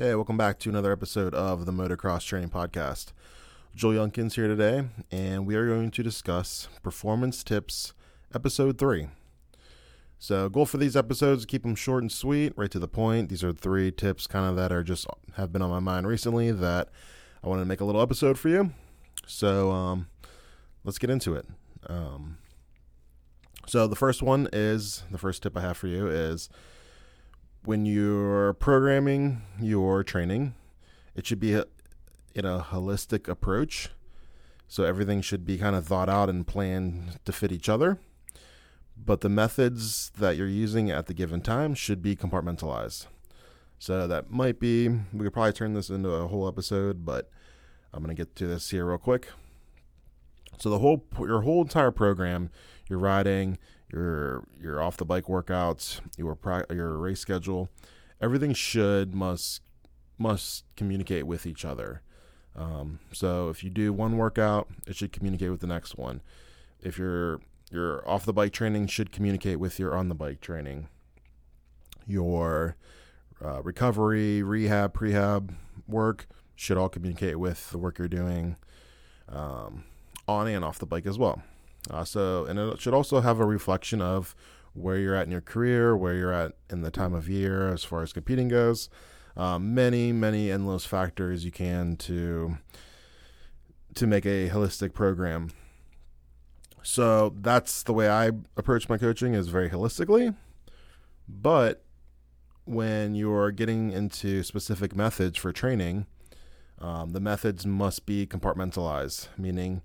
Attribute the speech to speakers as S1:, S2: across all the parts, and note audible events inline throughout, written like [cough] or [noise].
S1: Hey, welcome back to another episode of the Motocross Training Podcast. Joel Youngkins here today, and we are going to discuss Performance Tips, Episode 3. So, goal for these episodes keep them short and sweet, right to the point. These are three tips kind of that are just have been on my mind recently that I wanted to make a little episode for you. So, um, let's get into it. Um, so, the first one is the first tip I have for you is when you're programming your training, it should be in a holistic approach. So everything should be kind of thought out and planned to fit each other. But the methods that you're using at the given time should be compartmentalized. So that might be, we could probably turn this into a whole episode, but I'm going to get to this here real quick. So the whole, your whole entire program, your riding, your your off the bike workouts, your your race schedule, everything should must must communicate with each other. Um, so if you do one workout, it should communicate with the next one. If your your off the bike training should communicate with your on the bike training. Your uh, recovery, rehab, prehab work should all communicate with the work you're doing um, on and off the bike as well. Uh, so, and it should also have a reflection of where you're at in your career, where you're at in the time of year as far as competing goes. Um, many, many endless factors you can to to make a holistic program. So that's the way I approach my coaching is very holistically. But when you're getting into specific methods for training, um, the methods must be compartmentalized, meaning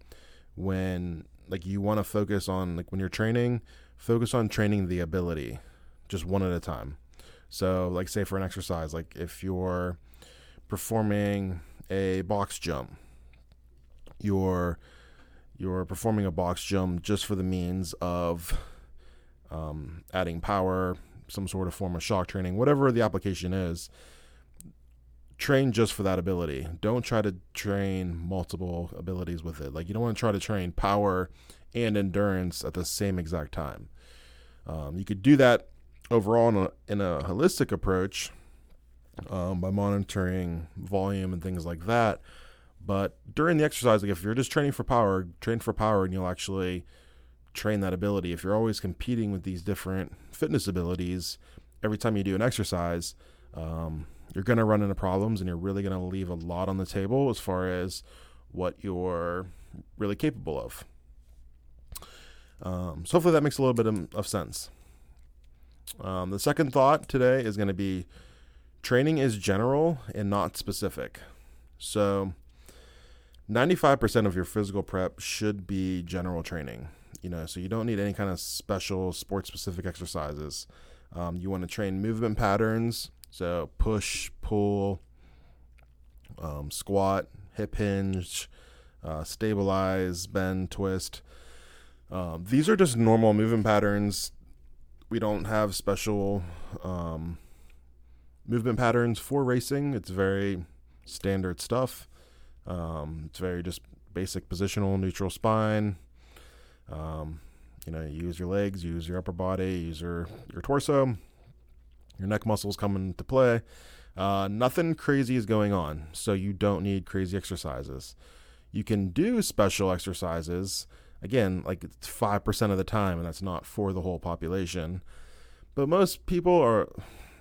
S1: when like you want to focus on like when you're training, focus on training the ability, just one at a time. So like say for an exercise, like if you're performing a box jump, you're you're performing a box jump just for the means of um, adding power, some sort of form of shock training, whatever the application is train just for that ability. Don't try to train multiple abilities with it. Like you don't want to try to train power and endurance at the same exact time. Um, you could do that overall in a, in a holistic approach um, by monitoring volume and things like that. But during the exercise, like if you're just training for power, train for power, and you'll actually train that ability. If you're always competing with these different fitness abilities every time you do an exercise, um, you're going to run into problems and you're really going to leave a lot on the table as far as what you're really capable of. Um, so hopefully that makes a little bit of, of sense. Um, the second thought today is going to be training is general and not specific. So 95% of your physical prep should be general training. You know, so you don't need any kind of special sport specific exercises. Um, you want to train movement patterns so push, pull, um, squat, hip hinge, uh, stabilize, bend, twist. Um, these are just normal movement patterns. We don't have special um, movement patterns for racing. It's very standard stuff. Um, it's very just basic positional neutral spine. Um, you know, you use your legs, use your upper body, use your, your torso your neck muscles come into play. Uh, nothing crazy is going on, so you don't need crazy exercises. You can do special exercises, again, like it's 5% of the time, and that's not for the whole population. But most people are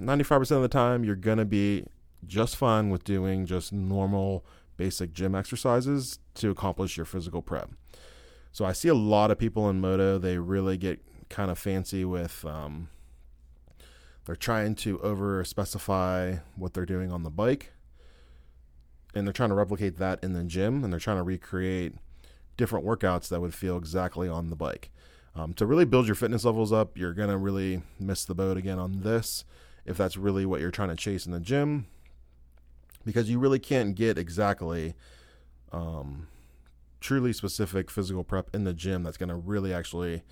S1: 95% of the time, you're going to be just fine with doing just normal, basic gym exercises to accomplish your physical prep. So I see a lot of people in moto, they really get kind of fancy with um, they're trying to over specify what they're doing on the bike. And they're trying to replicate that in the gym and they're trying to recreate different workouts that would feel exactly on the bike. Um, to really build your fitness levels up, you're going to really miss the boat again on this if that's really what you're trying to chase in the gym because you really can't get exactly um, truly specific physical prep in the gym that's going to really actually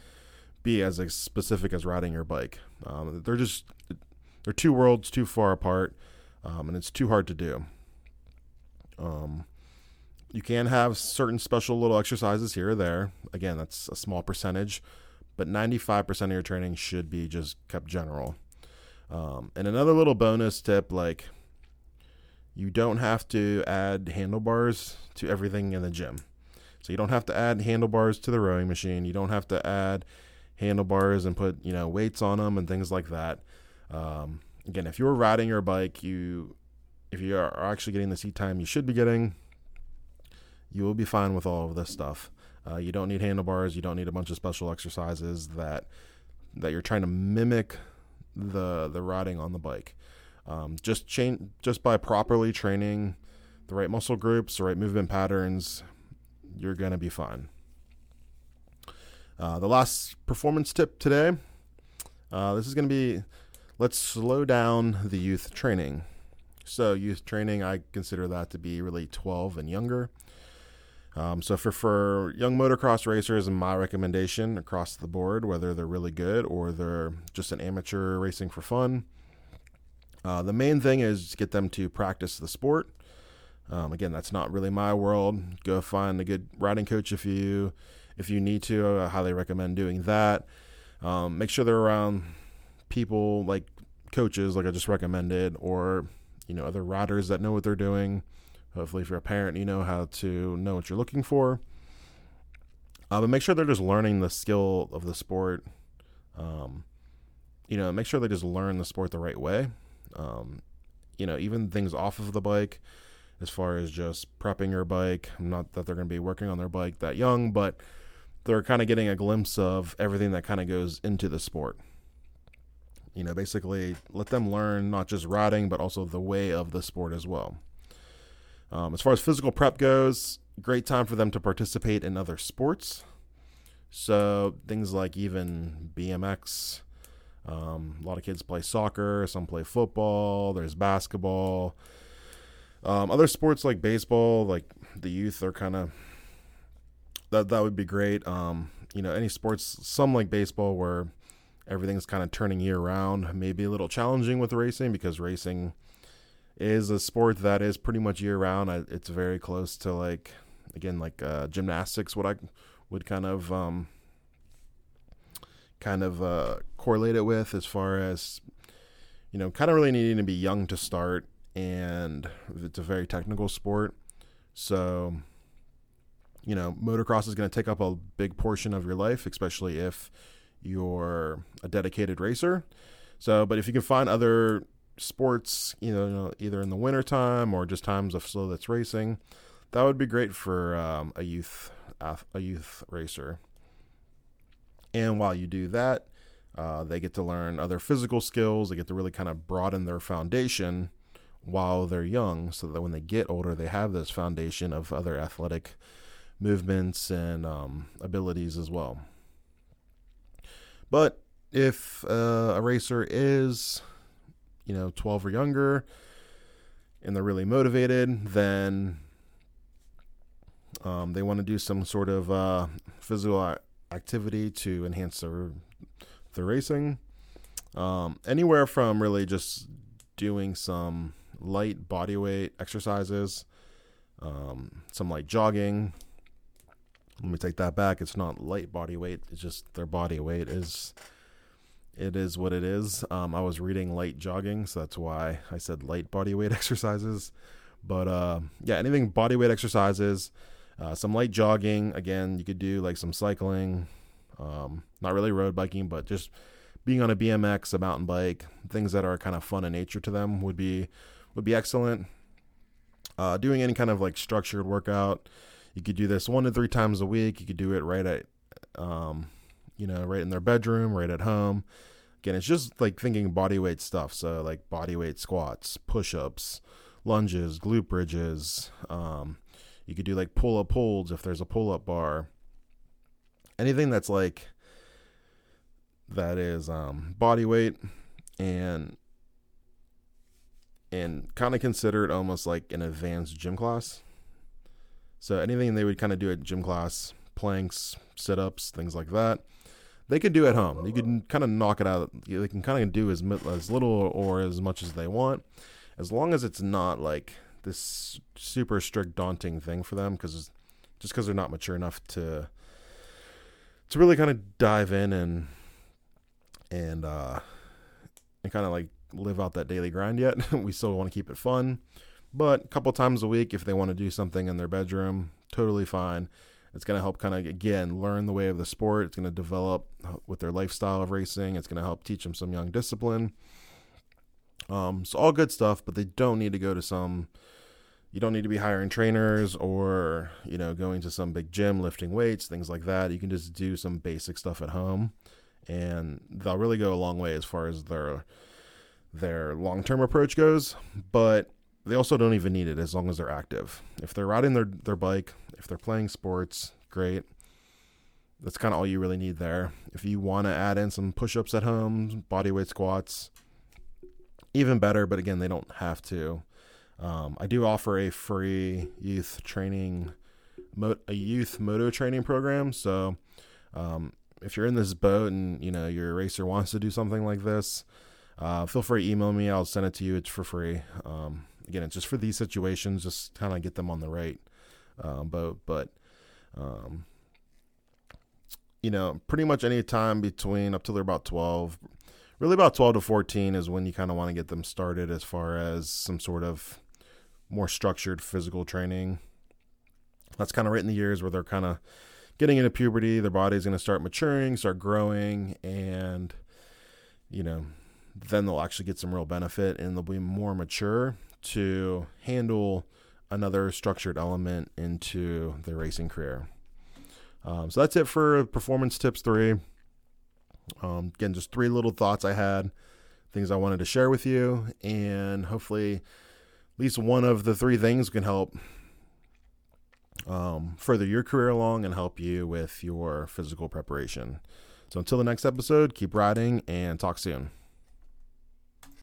S1: be as specific as riding your bike. Um, they're just they're two worlds too far apart, um, and it's too hard to do. Um, you can have certain special little exercises here or there. Again, that's a small percentage, but 95% of your training should be just kept general. Um, and another little bonus tip, like you don't have to add handlebars to everything in the gym. So you don't have to add handlebars to the rowing machine. You don't have to add handlebars and put you know weights on them and things like that. Um, again, if you're riding your bike, you if you are actually getting the seat time you should be getting, you will be fine with all of this stuff. Uh, you don't need handlebars. You don't need a bunch of special exercises that that you're trying to mimic the the riding on the bike. Um, just change just by properly training the right muscle groups, the right movement patterns, you're gonna be fine. Uh, the last performance tip today. Uh, this is gonna be let's slow down the youth training. So youth training, I consider that to be really 12 and younger. Um, so for for young motocross racers, my recommendation across the board, whether they're really good or they're just an amateur racing for fun, uh, the main thing is get them to practice the sport. Um, again, that's not really my world. Go find a good riding coach if you if you need to. I highly recommend doing that. Um, make sure they're around people like coaches, like I just recommended, or you know other riders that know what they're doing. Hopefully, if you're a parent, you know how to know what you're looking for. Uh, but make sure they're just learning the skill of the sport. Um, you know, make sure they just learn the sport the right way. Um, you know, even things off of the bike, as far as just prepping your bike. Not that they're going to be working on their bike that young, but they're kind of getting a glimpse of everything that kind of goes into the sport. You know, basically let them learn not just riding, but also the way of the sport as well. Um, as far as physical prep goes, great time for them to participate in other sports. So things like even BMX. Um, a lot of kids play soccer. Some play football. There's basketball. Um, other sports like baseball, like the youth are kind of that that would be great. Um, you know, any sports, some like baseball where everything's kind of turning year round, maybe a little challenging with racing because racing is a sport that is pretty much year round. It's very close to like again like uh, gymnastics. What I would kind of um, kind of uh, correlate it with as far as you know, kind of really needing to be young to start, and it's a very technical sport. So, you know, motocross is going to take up a big portion of your life, especially if you're a dedicated racer. So, but if you can find other sports, you know, either in the wintertime or just times of slow that's racing, that would be great for um, a youth a youth racer. And while you do that, uh, they get to learn other physical skills. They get to really kind of broaden their foundation while they're young, so that when they get older, they have this foundation of other athletic movements and um, abilities as well. But if uh, a racer is you know 12 or younger and they're really motivated then um, they want to do some sort of uh, physical activity to enhance their their racing um, anywhere from really just doing some light body weight exercises um, some light jogging let me take that back it's not light body weight it's just their body weight is it is what it is. Um, I was reading light jogging, so that's why I said light body weight [laughs] exercises. But uh, yeah, anything body weight exercises, uh, some light jogging. Again, you could do like some cycling, um, not really road biking, but just being on a BMX, a mountain bike, things that are kind of fun in nature to them would be would be excellent. Uh, doing any kind of like structured workout, you could do this one to three times a week. You could do it right at, um, you know, right in their bedroom, right at home. Again, it's just like thinking body weight stuff. So like body weight squats, push ups, lunges, glute bridges. Um, you could do like pull up holds if there's a pull up bar. Anything that's like that is um, body weight and and kind of considered almost like an advanced gym class. So anything they would kind of do at gym class, planks, sit ups, things like that they could do at home. You can kind of knock it out. They can kind of do as as little or as much as they want, as long as it's not like this super strict, daunting thing for them. Because just because they're not mature enough to to really kind of dive in and and uh and kind of like live out that daily grind yet. [laughs] we still want to keep it fun. But a couple times a week, if they want to do something in their bedroom, totally fine. It's going to help kind of, again, learn the way of the sport. It's going to develop with their lifestyle of racing. It's going to help teach them some young discipline. Um, so, all good stuff, but they don't need to go to some, you don't need to be hiring trainers or, you know, going to some big gym, lifting weights, things like that. You can just do some basic stuff at home, and they'll really go a long way as far as their their long term approach goes. But they also don't even need it as long as they're active. If they're riding their, their bike, if they're playing sports, great. That's kind of all you really need there. If you want to add in some push ups at home, body weight squats, even better, but again, they don't have to. Um, I do offer a free youth training, a youth moto training program. So, um, if you're in this boat and you know your racer wants to do something like this, uh, feel free to email me. I'll send it to you. It's for free. Um, again, it's just for these situations, just kind of get them on the right um, boat. But, um, you know, pretty much any time between up till they're about 12, really about 12 to 14 is when you kind of want to get them started as far as some sort of more structured physical training. That's kind of right in the years where they're kind of getting into puberty, their body's going to start maturing, start growing, and, you know, then they'll actually get some real benefit and they'll be more mature to handle another structured element into their racing career. Um, so that's it for performance tips three. Um, again, just three little thoughts I had, things I wanted to share with you, and hopefully, at least one of the three things can help um, further your career along and help you with your physical preparation. So until the next episode, keep riding and talk soon.